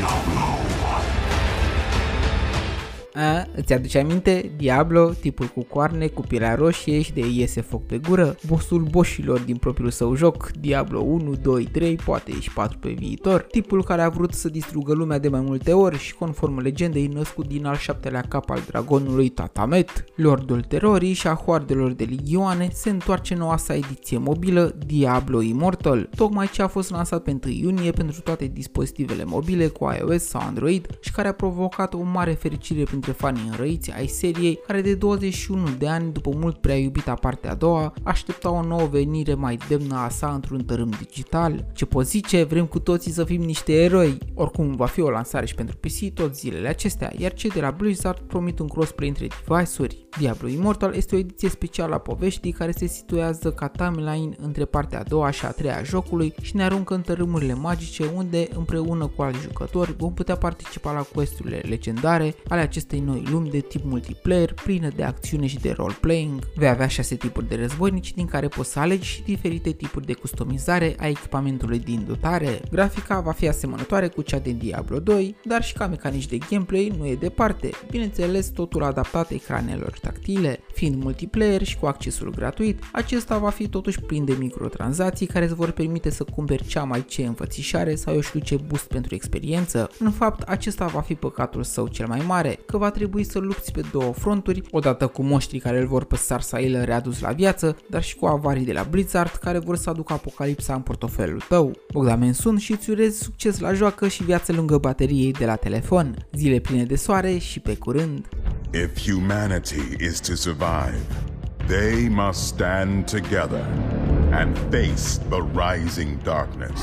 Diablo. Îți aduce aminte? Diablo, tipul cu coarne, cu pielea roșie și de iese foc pe gură, bossul boșilor din propriul său joc, Diablo 1, 2, 3, poate și 4 pe viitor, tipul care a vrut să distrugă lumea de mai multe ori și conform legendei născut din al șaptelea cap al dragonului Tatamet, Lordul Terorii și a hoardelor de ligioane se întoarce noua sa ediție mobilă Diablo Immortal, tocmai ce a fost lansat pe 1 iunie pentru toate dispozitivele mobile cu iOS sau Android și care a provocat o mare fericire printre fanii înrăiți ai seriei care de 21 de ani după mult prea iubita partea a doua aștepta o nouă venire mai demnă a sa într-un tărâm digital. Ce pot zice, vrem cu toții să fim niște eroi. Oricum va fi o lansare și pentru PC tot zilele acestea, iar cei de la Blizzard promit un crossplay între device-uri. Diablo Immortal este o ediție specială a poveștii care se situează ca timeline între partea a doua și a treia a jocului și ne aruncă în tărâmurile magice unde împreună cu alți jucători vom putea participa la questurile legendare ale acestei noi lumi de tip multiplayer plină de acțiune și de role-playing. Vei avea 6 tipuri de războinici din care poți să alegi și diferite tipuri de customizare a echipamentului din dotare. Grafica va fi asemănătoare cu cea din Diablo 2, dar și ca mecanici de gameplay nu e departe, bineînțeles totul adaptat ecranelor tactile. Fiind multiplayer și cu accesul gratuit, acesta va fi totuși plin de microtransacții care îți vor permite să cumperi cea mai ce înfățișare sau eu știu ce boost pentru experiență. În fapt, acesta va fi păcatul său cel mai mare, că va trebui să lupți pe două fronturi, odată cu moștrii care îl vor păsa Sarsail readus la viață, dar și cu avarii de la Blizzard care vor să aducă apocalipsa în portofelul tău. Bogdamen sun și îți urez succes la joacă și viață lungă bateriei de la telefon. Zile pline de soare și pe curând! If humanity is to survive, they must stand together and face the rising darkness.